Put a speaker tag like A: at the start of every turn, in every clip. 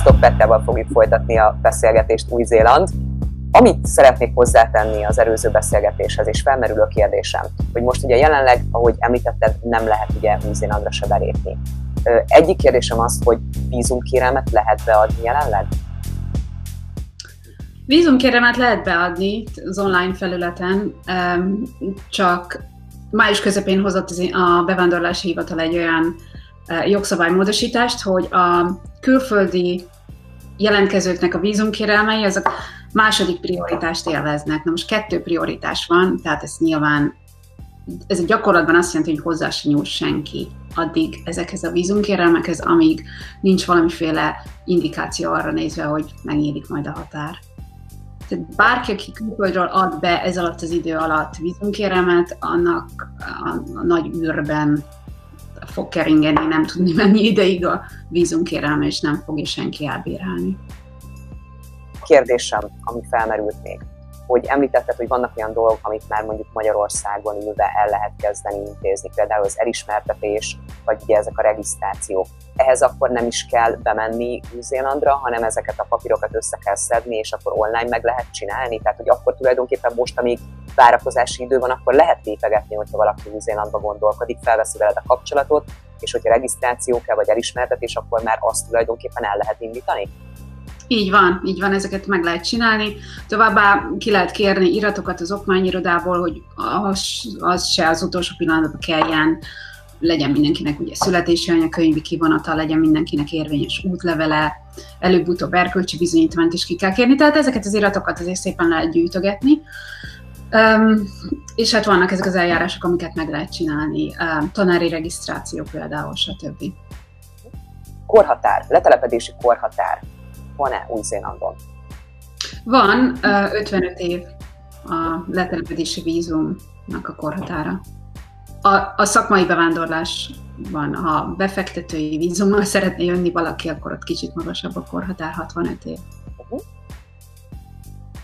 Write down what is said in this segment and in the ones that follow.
A: Sziasztok, Pettával fogjuk folytatni a beszélgetést Új-Zéland. Amit szeretnék hozzátenni az előző beszélgetéshez, és felmerülő kérdésem, hogy most ugye jelenleg, ahogy említetted, nem lehet ugye Új-Zélandra se belépni. Egyik kérdésem az, hogy vízumkérelmet lehet beadni jelenleg?
B: Vízumkérelmet lehet beadni az online felületen, csak május közepén hozott a bevándorlási hivatal egy olyan jogszabálymódosítást, hogy a külföldi jelentkezőknek a vízumkérelmei, azok második prioritást élveznek. Na most kettő prioritás van, tehát ez nyilván, ez gyakorlatban azt jelenti, hogy hozzá se nyúl senki addig ezekhez a vízumkérelmekhez, amíg nincs valamiféle indikáció arra nézve, hogy megnyílik majd a határ. Tehát bárki, aki külföldről ad be ez alatt az idő alatt vízumkérelmet, annak a, a nagy űrben fog keringeni, nem tudni mennyi ideig a vízunkérelme, és nem fogja senki elbírálni.
A: Kérdésem, ami felmerült még, hogy említetted, hogy vannak olyan dolgok, amit már mondjuk Magyarországon ülve el lehet kezdeni intézni, például az elismertetés, vagy ugye ezek a regisztrációk. Ehhez akkor nem is kell bemenni Új-Zélandra, hanem ezeket a papírokat össze kell szedni, és akkor online meg lehet csinálni. Tehát, hogy akkor tulajdonképpen most, amíg várakozási idő van, akkor lehet lépegetni, hogyha valaki Új-Zélandba gondolkodik, felveszi veled a kapcsolatot, és hogyha regisztráció kell, vagy elismertetés, akkor már azt tulajdonképpen el lehet indítani?
B: Így van, így van, ezeket meg lehet csinálni. Továbbá ki lehet kérni iratokat az okmányirodából, hogy az, az se az utolsó pillanatban kelljen, legyen mindenkinek ugye születési anyakönyvi kivonata, legyen mindenkinek érvényes útlevele, előbb-utóbb erkölcsi bizonyítványt is ki kell kérni, tehát ezeket az iratokat azért szépen lehet gyűjtögetni. Um, és hát vannak ezek az eljárások, amiket meg lehet csinálni, um, tanári regisztráció például, stb.
A: Korhatár, letelepedési korhatár van-e Új-Zélandon?
B: Van, 55 év a letelepedési vízumnak a korhatára. A, a szakmai bevándorlás van, ha befektetői vízummal szeretne jönni valaki, akkor ott kicsit magasabb a korhatár, 65 év. Uh-huh.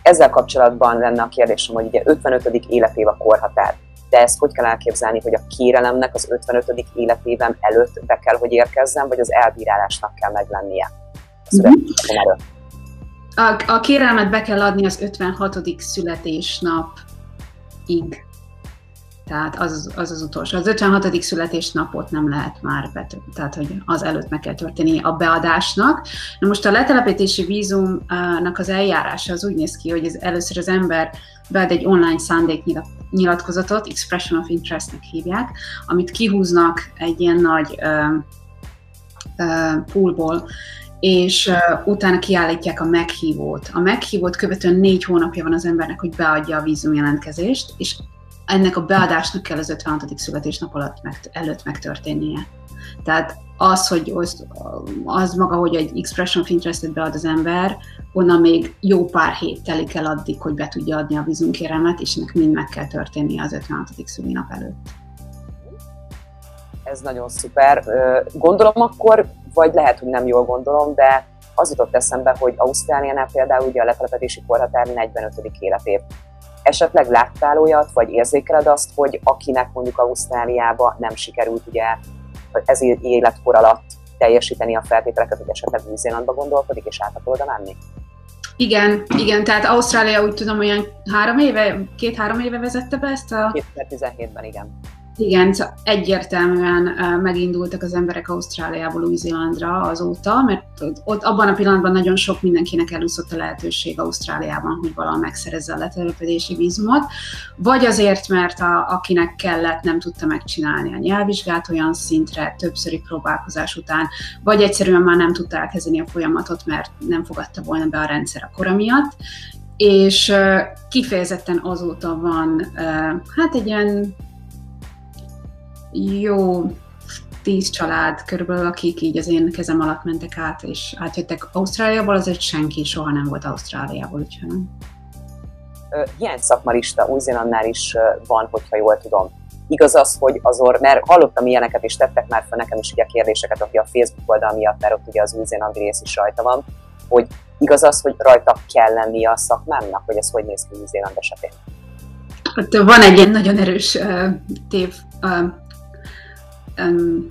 A: Ezzel kapcsolatban lenne a kérdésem, hogy ugye 55. életév a korhatár, de ezt hogy kell elképzelni, hogy a kérelemnek az 55. életében előtt be kell, hogy érkezzen, vagy az elbírálásnak kell meglennie?
B: Uh-huh. A, a kérelmet be kell adni az 56. születésnapig. Tehát az, az az utolsó. Az 56. születésnapot nem lehet már, bet, tehát hogy az előtt meg kell történni a beadásnak. Na most a letelepítési vízumnak az eljárása az úgy néz ki, hogy ez először az ember bead egy online szándéknyilatkozatot, Expression of Interest-nek hívják, amit kihúznak egy ilyen nagy uh, uh, poolból, és uh, utána kiállítják a meghívót. A meghívót követően négy hónapja van az embernek, hogy beadja a vízumjelentkezést, és ennek a beadásnak kell az 56. születésnap alatt meg, előtt megtörténnie. Tehát az, hogy az, az maga, hogy egy expression of interest bead az ember, onnan még jó pár hét telik el addig, hogy be tudja adni a vízumkérelmet, és ennek mind meg kell történnie az 56. szülinap előtt.
A: Ez nagyon szuper. Gondolom akkor vagy lehet, hogy nem jól gondolom, de az jutott eszembe, hogy Ausztráliánál például ugye a letelepedési korhatár 45. életév. Esetleg láttál olyat, vagy érzékeled azt, hogy akinek mondjuk Ausztráliába nem sikerült ugye ez életkor alatt teljesíteni a feltételeket, hogy esetleg Új-Zélandba gondolkodik, és át oda menni?
B: Igen, igen, tehát Ausztrália úgy tudom, olyan három éve, két-három éve vezette be ezt a...
A: 2017-ben, igen.
B: Igen, egyértelműen megindultak az emberek Ausztráliából Új-Zélandra azóta, mert ott abban a pillanatban nagyon sok mindenkinek elúszott a lehetőség Ausztráliában, hogy valahol megszerezze a letelepedési vízumot, vagy azért, mert a, akinek kellett, nem tudta megcsinálni a nyelvvizsgát olyan szintre, többszöri próbálkozás után, vagy egyszerűen már nem tudta elkezdeni a folyamatot, mert nem fogadta volna be a rendszer a kora miatt, és kifejezetten azóta van, hát egy ilyen jó tíz család körülbelül, akik így az én kezem alatt mentek át, és átjöttek Ausztráliából, azért senki soha nem volt Ausztráliából, úgyhogy nem.
A: Ilyen szakmarista Új-Zélandnál is van, hogyha jól tudom. Igaz az, hogy azor, mert hallottam ilyeneket, és tettek már fel nekem is ugye kérdéseket, aki a Facebook oldal miatt, mert ott ugye az új-zélandi rész is rajta van, hogy igaz az, hogy rajta kell lennie a szakmámnak, hogy ez hogy néz ki Új-Zéland esetén?
B: Hát van egy ilyen nagyon erős uh, tév uh, um,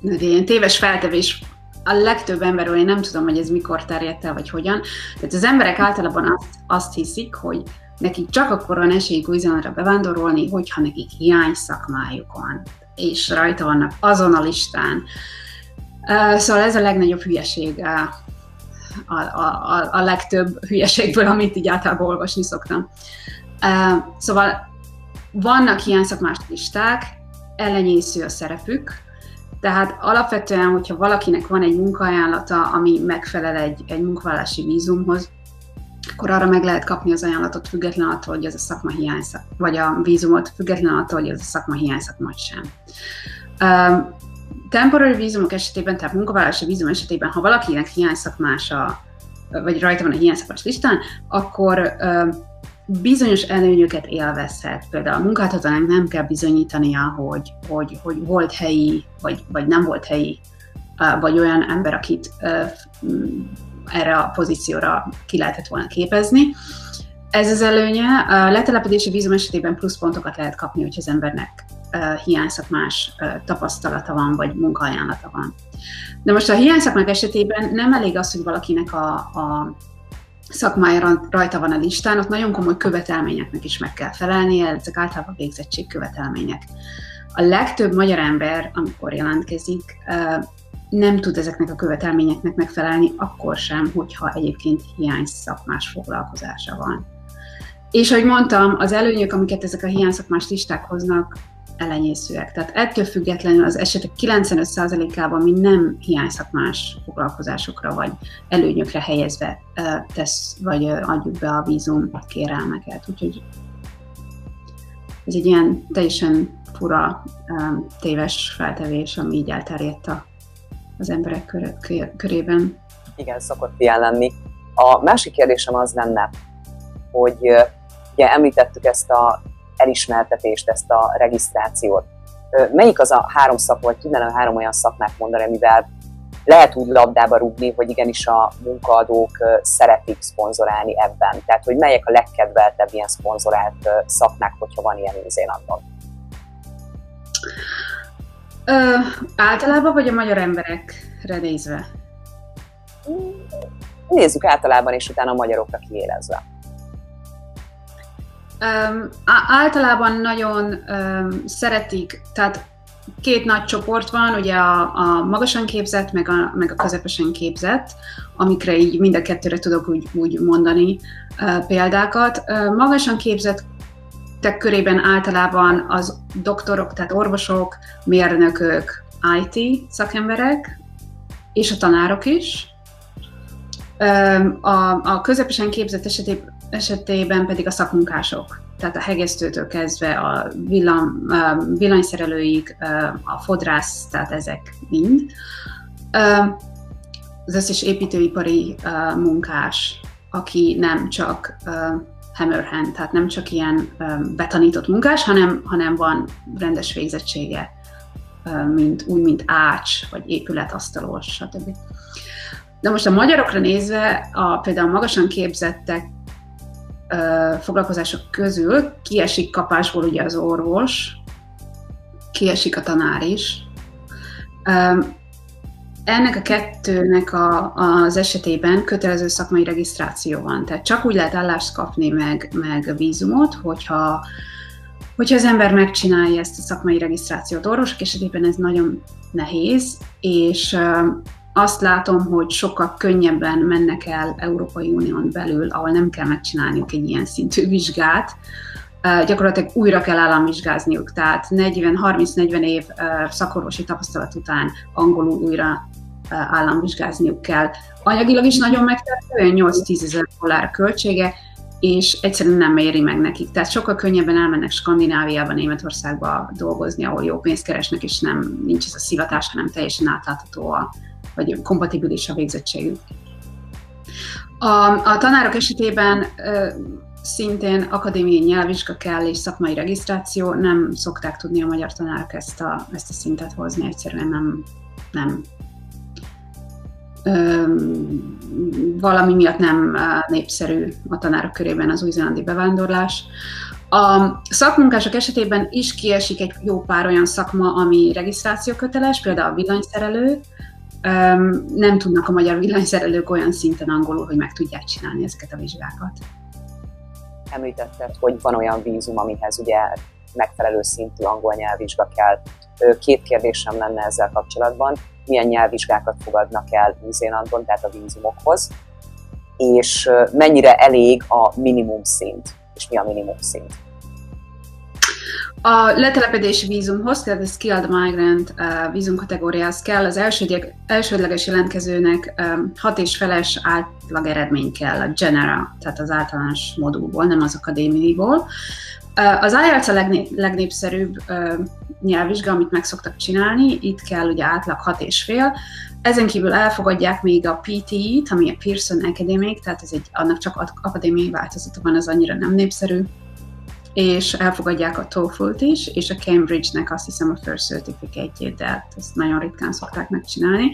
B: ilyen téves feltevés a legtöbb emberről, én nem tudom, hogy ez mikor terjedt el, vagy hogyan, tehát az emberek általában azt, azt hiszik, hogy nekik csak akkor van esélyük új bevándorolni, hogyha nekik hiány szakmájuk van, és rajta vannak azon a listán. Szóval ez a legnagyobb hülyeség, a, a, a, a legtöbb hülyeségből, amit így általában olvasni szoktam. Szóval vannak ilyen szakmás listák, ellenyésző a szerepük, tehát alapvetően, hogyha valakinek van egy munkaajánlata, ami megfelel egy, egy munkavállalási vízumhoz, akkor arra meg lehet kapni az ajánlatot független attól, hogy ez a szakma hiányszak, vagy a vízumot független attól, hogy ez a szakma hiányszak vagy sem. Uh, temporary vízumok esetében, tehát munkavállalási vízum esetében, ha valakinek hiányszakmása, vagy rajta van a hiányszakmás listán, akkor uh, bizonyos előnyöket élvezhet. Például a munkáltatónak nem kell bizonyítania, hogy, hogy, hogy volt helyi, vagy, vagy nem volt helyi, vagy olyan ember, akit erre a pozícióra ki lehetett volna képezni. Ez az előnye. A letelepedési vízum esetében pluszpontokat lehet kapni, hogyha az embernek hiányszakmás tapasztalata van, vagy munkaajánlata van. De most a hiányszakmák esetében nem elég az, hogy valakinek a, a szakmája rajta van a listán, ott nagyon komoly követelményeknek is meg kell felelnie, ezek általában végzettség követelmények. A legtöbb magyar ember, amikor jelentkezik, nem tud ezeknek a követelményeknek megfelelni, akkor sem, hogyha egyébként hiány szakmás foglalkozása van. És ahogy mondtam, az előnyök, amiket ezek a hiány szakmás listák hoznak, elenyészőek. Tehát ettől függetlenül az esetek 95%-ában mi nem hiányszakmás foglalkozásokra vagy előnyökre helyezve tesz, vagy adjuk be a vízum kérelmeket. Úgyhogy ez egy ilyen teljesen fura, téves feltevés, ami így elterjedt az emberek kör, körében.
A: Igen, szokott ilyen lenni. A másik kérdésem az lenne, hogy ugye említettük ezt a elismertetést, ezt a regisztrációt. Melyik az a három szak, vagy tudnál három olyan szakmát mondani, amivel lehet úgy labdába rúgni, hogy igenis a munkaadók szeretik szponzorálni ebben. Tehát, hogy melyek a legkedveltebb ilyen szponzorált szakmák, hogyha van ilyen Új-Zélandon?
B: általában, vagy a magyar emberekre nézve?
A: Nézzük általában, és utána a magyarokra kiélezve.
B: Általában nagyon szeretik, tehát két nagy csoport van, ugye a, a magasan képzett, meg a, meg a közepesen képzett, amikre így mind a kettőre tudok úgy, úgy mondani példákat. Magasan képzett körében általában az doktorok, tehát orvosok, mérnökök, IT szakemberek, és a tanárok is. A, a közepesen képzett esetében esetében pedig a szakmunkások, tehát a hegesztőtől kezdve a villam, villanyszerelőig, a fodrász, tehát ezek mind. Az összes építőipari munkás, aki nem csak hammerhand, tehát nem csak ilyen betanított munkás, hanem, hanem van rendes végzettsége, mint, úgy, mint ács, vagy épületasztalos, stb. De most a magyarokra nézve, a, például magasan képzettek foglalkozások közül kiesik kapásból ugye az orvos, kiesik a tanár is. Ennek a kettőnek a, az esetében kötelező szakmai regisztráció van. Tehát csak úgy lehet állást kapni meg, meg vízumot, hogyha, hogyha az ember megcsinálja ezt a szakmai regisztrációt. Orvosok esetében ez nagyon nehéz, és azt látom, hogy sokkal könnyebben mennek el Európai Unión belül, ahol nem kell megcsinálniuk egy ilyen szintű vizsgát, gyakorlatilag újra kell államvizsgázniuk, tehát 40-30-40 év szakorvosi tapasztalat után angolul újra államvizsgázniuk kell. Anyagilag is nagyon megterhelő, 8-10 ezer dollár költsége, és egyszerűen nem éri meg nekik. Tehát sokkal könnyebben elmennek Skandináviába, Németországba dolgozni, ahol jó pénzt keresnek, és nem nincs ez a szivatás, hanem teljesen átlátható a, vagy kompatibilis a végzettségük. A, a tanárok esetében szintén akadémiai nyelvvizsga kell és szakmai regisztráció, nem szokták tudni a magyar tanárok ezt a, ezt a szintet hozni, egyszerűen nem, nem valami miatt nem népszerű a tanárok körében az új-zélandi bevándorlás. A szakmunkások esetében is kiesik egy jó pár olyan szakma, ami regisztráció köteles, például a villanyszerelő, nem tudnak a magyar villanyszerelők olyan szinten angolul, hogy meg tudják csinálni ezeket a vizsgákat.
A: Említetted, hogy van olyan vízum, amihez ugye megfelelő szintű angol nyelvvizsga kell. Két kérdésem lenne ezzel kapcsolatban. Milyen nyelvvizsgákat fogadnak el Új-Zélandon, tehát a vízumokhoz, és mennyire elég a minimum szint, és mi a minimum szint?
B: A letelepedési vízumhoz, tehát a Skilled Migrant vízum kategóriához kell az első, elsődleges jelentkezőnek hat és feles átlag eredmény kell, a Genera, tehát az általános modulból, nem az akadémiaiból. Az IELTS a legné- legnépszerűbb nyelvvizsga, amit meg szoktak csinálni, itt kell ugye átlag hat és fél, ezen kívül elfogadják még a PTE-t, ami a Pearson Academic, tehát ez egy, annak csak akadémiai változata van, az annyira nem népszerű, és elfogadják a TOEFL-t is, és a Cambridge-nek azt hiszem a First Certificate-jét, de ezt nagyon ritkán szokták megcsinálni.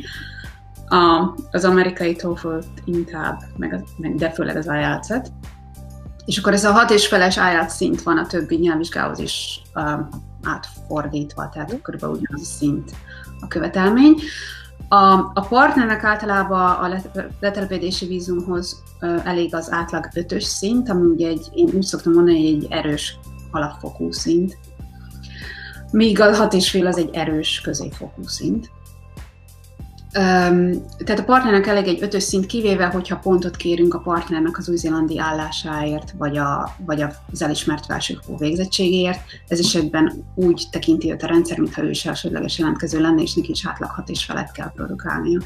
B: A, az amerikai toefl inkább, meg, meg de főleg az IELTS-et. És akkor ez a hat és feles IELTS szint van a többi nyelvvizsgához is uh, átfordítva, tehát körülbelül ugyanaz a szint a követelmény. A, a partnernek általában a letelepedési vízumhoz elég az átlag ötös szint, ami ugye egy, én úgy szoktam mondani, egy erős alapfokú szint, míg a hat és fél az egy erős középfokú szint. Tehát a partnernek elég egy ötös szint, kivéve, hogyha pontot kérünk a partnernek az új-zélandi állásáért, vagy, a, vagy az elismert felsőfokú végzettségéért. Ez esetben úgy tekinti őt a rendszer, mintha ő is elsődleges jelentkező lenne, és neki is átlag hat és felett kell produkálnia.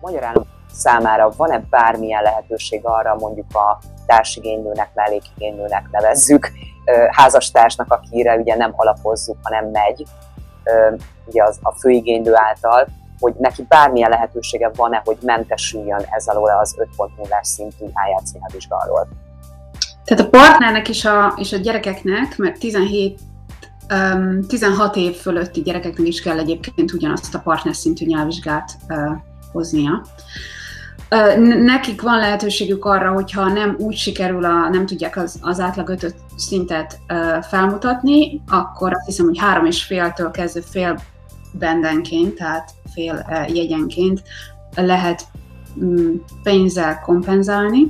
A: Magyar állam számára van-e bármilyen lehetőség arra, mondjuk a társigénylőnek, mellékigénylőnek nevezzük, házastársnak, akire ugye nem alapozzuk, hanem megy, ugye az a főigénylő által, hogy neki bármilyen lehetősége van-e, hogy mentesüljön ez alól az 5.0-as szintű IELTS nyelvvizsgáról.
B: Tehát a partnernek és a, és a gyerekeknek, mert 17 um, 16 év fölötti gyerekeknek is kell egyébként ugyanazt a partner szintű nyelvvizsgát uh, hoznia. Nekik van lehetőségük arra, hogyha nem úgy sikerül, a, nem tudják az, az átlag ötöt szintet felmutatni, akkor azt hiszem, hogy három és féltől kezdve fél bendenként, tehát fél jegyenként lehet mm, pénzzel kompenzálni,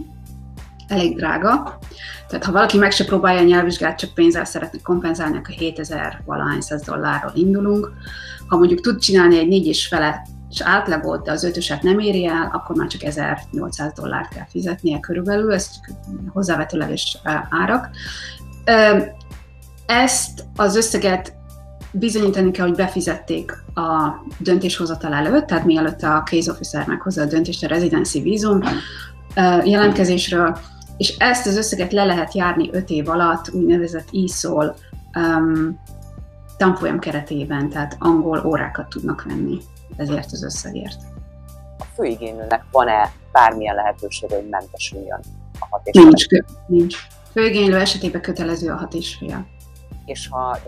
B: elég drága. Tehát ha valaki meg se próbálja a nyelvvizsgát, csak pénzzel szeretne kompenzálni, akkor 7000 valahány száz dollárról indulunk. Ha mondjuk tud csinálni egy négy és fele és átlagot, de az ötöset nem éri el, akkor már csak 1800 dollárt kell fizetnie körülbelül, ez csak hozzávetőleges árak. Ezt az összeget bizonyítani kell, hogy befizették a döntéshozatal előtt, tehát mielőtt a case officer meghozza a döntést a residency vízum jelentkezésről, és ezt az összeget le lehet járni 5 év alatt, úgynevezett e-szól um, tanfolyam keretében, tehát angol órákat tudnak venni ezért az összegért.
A: A főigénylőnek van-e bármilyen lehetőség, hogy mentesüljön a hat és
B: Nincs, nincs. Főigénylő esetében kötelező a hat és fél.
A: És ha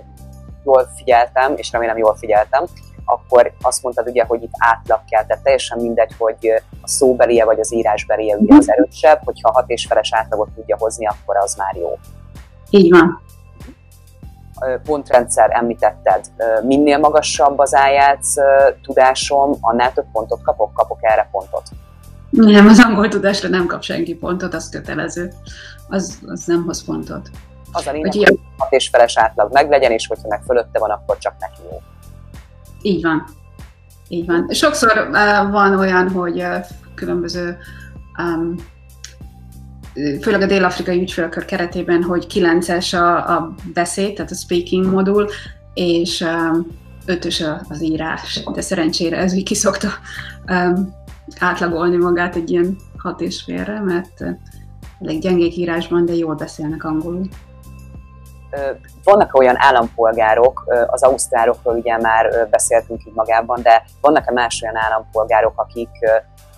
A: jól figyeltem, és remélem jól figyeltem, akkor azt mondtad ugye, hogy itt átlag kell, tehát teljesen mindegy, hogy a szóbelie vagy az írásbelie ugye az erősebb, hogyha hat és feles átlagot tudja hozni, akkor az már jó.
B: Így van
A: pontrendszer említetted. Minél magasabb az IELTS tudásom, annál több pontot kapok, kapok erre pontot.
B: Nem, az angol tudásra nem kap senki pontot, az kötelező. Az, az nem hoz pontot.
A: Az a lényeg, hogy, hogy hat és feles átlag meglegyen, és hogyha meg fölötte van, akkor csak neki jó.
B: Így van. Így van. Sokszor uh, van olyan, hogy uh, különböző um, főleg a dél-afrikai ügyfélkör keretében, hogy 9-es a, a beszéd, tehát a speaking modul, és um, ötös az írás. De szerencsére ez úgy kiszokta um, átlagolni magát egy ilyen hat és félre, mert elég gyengék írásban, de jól beszélnek angolul.
A: Vannak olyan állampolgárok, az ausztrálokról ugye már beszéltünk így magában, de vannak-e más olyan állampolgárok, akik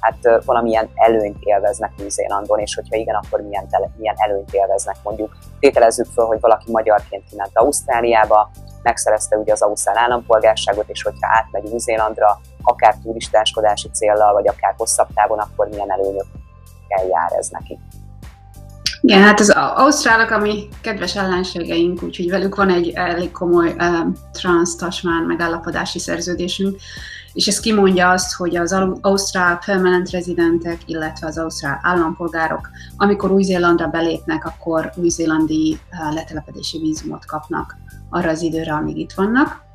A: hát valamilyen előnyt élveznek Új-Zélandon, és hogyha igen, akkor milyen, tele, milyen előnyt élveznek mondjuk. Tételezzük föl, hogy valaki magyarként kiment Ausztráliába, megszerezte ugye az ausztrál állampolgárságot, és hogyha átmegy Új-Zélandra, akár turistáskodási céllal, vagy akár hosszabb távon, akkor milyen előnyökkel jár ez neki.
B: Igen, hát az ausztrálok, ami kedves ellenségeink, úgyhogy velük van egy elég komoly uh, transz-tasmán megállapodási szerződésünk, és ez kimondja azt, hogy az ausztrál permanent rezidentek, illetve az ausztrál állampolgárok, amikor Új-Zélandra belépnek, akkor új-zélandi uh, letelepedési vízumot kapnak arra az időre, amíg itt vannak.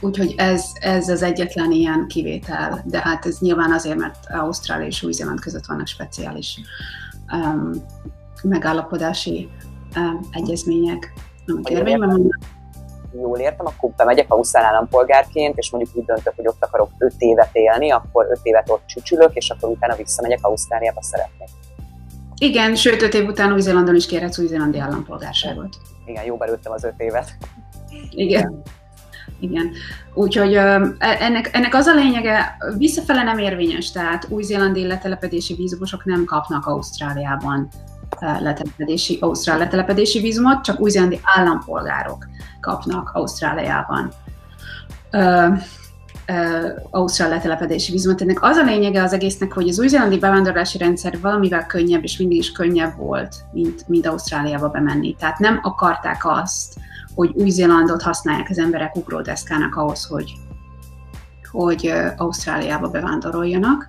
B: Úgyhogy ez, ez az egyetlen ilyen kivétel, de hát ez nyilván azért, mert Ausztrália és Új-Zéland között vannak speciális um, megállapodási um, egyezmények,
A: amit érvényben vannak. Jól értem, akkor bemegyek Ausztrál állampolgárként, és mondjuk úgy döntök, hogy ott akarok 5 évet élni, akkor 5 évet ott csücsülök, és akkor utána visszamegyek Ausztráliába szeretnék.
B: Igen, sőt, 5 év után Új-Zélandon is kérhetsz új-zélandi állampolgárságot.
A: Igen, jó belőttem az 5 évet.
B: Igen. Igen. Úgyhogy e, ennek, ennek az a lényege, visszafele nem érvényes, tehát új-zélandi letelepedési vízumosok nem kapnak Ausztráliában letelepedési, ausztrál letelepedési vízumot, csak új-zélandi állampolgárok kapnak Ausztráliában. Uh, Ausztrál letelepedési vízumot. Ennek az a lényege az egésznek, hogy az új-zélandi bevándorlási rendszer valamivel könnyebb, és mindig is könnyebb volt, mint, mint Ausztráliába bemenni. Tehát nem akarták azt, hogy Új-Zélandot használják az emberek ugródeszkának ahhoz, hogy, hogy Ausztráliába bevándoroljanak.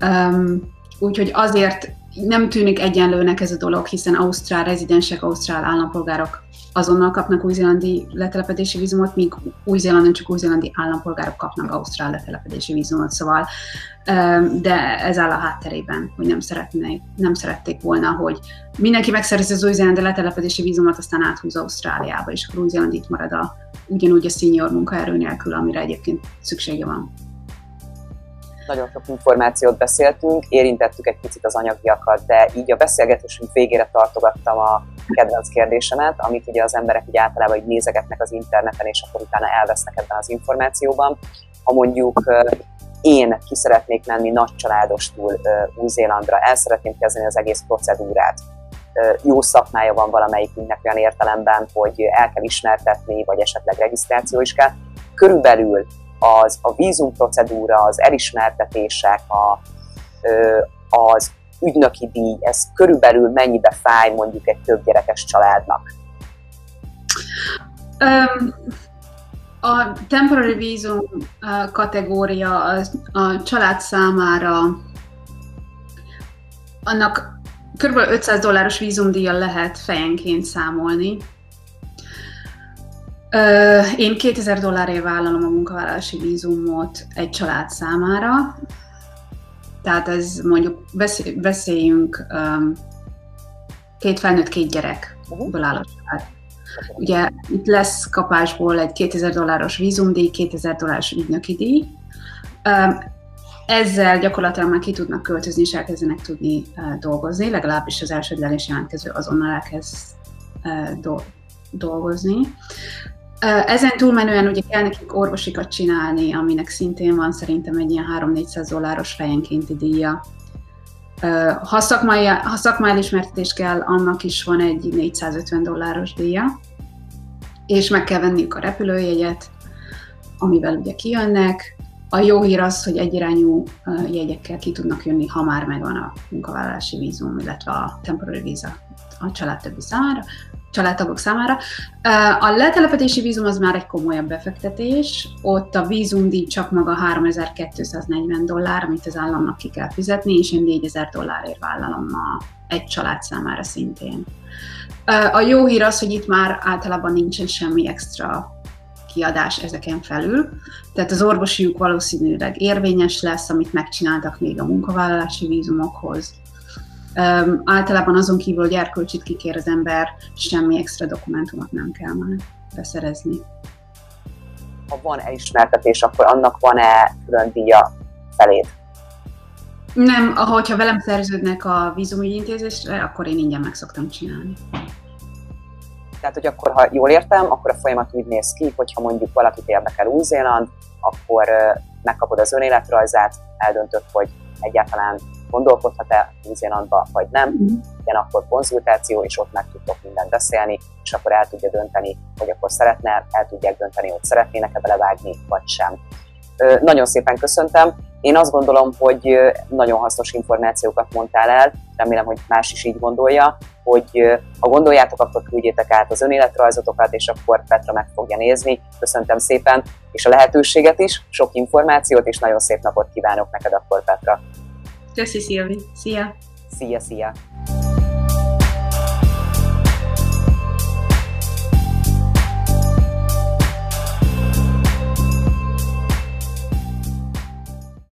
B: Um, úgyhogy azért nem tűnik egyenlőnek ez a dolog, hiszen ausztrál rezidensek, ausztrál állampolgárok azonnal kapnak új-zélandi letelepedési vízumot, míg új-zélandon csak új-zélandi állampolgárok kapnak ausztrál letelepedési vízumot, szóval de ez áll a hátterében, hogy nem, szeretnék, nem szerették volna, hogy mindenki megszerzi az új-zélandi letelepedési vízumot, aztán áthúz Ausztráliába, és akkor új-zéland itt marad a, ugyanúgy a senior munkaerő nélkül, amire egyébként szüksége van
A: nagyon sok információt beszéltünk, érintettük egy picit az anyagiakat, de így a beszélgetésünk végére tartogattam a kedvenc kérdésemet, amit ugye az emberek ugye általában így nézegetnek az interneten, és akkor utána elvesznek ebben az információban. Ha mondjuk én ki szeretnék menni nagy családostul Új-Zélandra, el szeretném kezdeni az egész procedúrát, jó szakmája van valamelyikünknek olyan értelemben, hogy el kell ismertetni, vagy esetleg regisztráció is kell. Körülbelül az a vízumprocedúra, az elismertetések, a, az ügynöki díj, ez körülbelül mennyibe fáj mondjuk egy több gyerekes családnak?
B: Um, a temporary vízum kategória a, a család számára annak kb. 500 dolláros vízumdíjjal lehet fejenként számolni. Én 2000 dollárért vállalom a munkavállalási vízumot egy család számára, tehát ez mondjuk beszéljünk két felnőtt, két gyerekből álló család. Ugye itt lesz kapásból egy 2000 dolláros vízumdíj, 2000 dolláros ügynöki díj. Ezzel gyakorlatilag már ki tudnak költözni, és elkezdenek tudni dolgozni, legalábbis az elsődleges jelentkező azonnal elkezd do- dolgozni. Ezen túlmenően ugye kell nekik orvosikat csinálni, aminek szintén van szerintem egy ilyen 3-400 dolláros fejenkénti díja. Ha szakmai, ha szakmai elismertetés kell, annak is van egy 450 dolláros díja, és meg kell venniük a repülőjegyet, amivel ugye kijönnek. A jó hír az, hogy egyirányú jegyekkel ki tudnak jönni, ha már megvan a munkavállalási vízum, illetve a temporary visa a család többi számára családtagok számára. A letelepedési vízum az már egy komolyabb befektetés, ott a vízumdíj csak maga 3240 dollár, amit az államnak ki kell fizetni, és én 4000 dollárért vállalom a egy család számára szintén. A jó hír az, hogy itt már általában nincsen semmi extra kiadás ezeken felül, tehát az orvosiuk valószínűleg érvényes lesz, amit megcsináltak még a munkavállalási vízumokhoz, Um, általában azon kívül, hogy erkölcsit kikér az ember, semmi extra dokumentumot nem kell már beszerezni.
A: Ha van elismertetés, akkor annak van-e külön díja feléd?
B: Nem, ahogyha velem szerződnek a vízumügyi intézésre, akkor én ingyen meg szoktam csinálni.
A: Tehát, hogy akkor, ha jól értem, akkor a folyamat úgy néz ki, hogyha mondjuk valakit érdekel Új-Zéland, akkor megkapod az önéletrajzát, eldöntöd, hogy egyáltalán gondolkodhat-e Új-Zélandba, vagy nem, mm. akkor konzultáció, és ott meg tudtok mindent beszélni, és akkor el tudja dönteni, hogy akkor szeretne, el tudják dönteni, hogy szeretnének-e belevágni, vagy sem. Ö, nagyon szépen köszöntem. Én azt gondolom, hogy nagyon hasznos információkat mondtál el, remélem, hogy más is így gondolja, hogy ha gondoljátok, akkor küldjétek át az önéletrajzotokat, és akkor Petra meg fogja nézni. Köszöntem szépen, és a lehetőséget is, sok információt, és nagyon szép napot kívánok neked akkor, Petra.
B: Ja, sí, sí,
A: sí, ja. Sí, ja, sí, ja.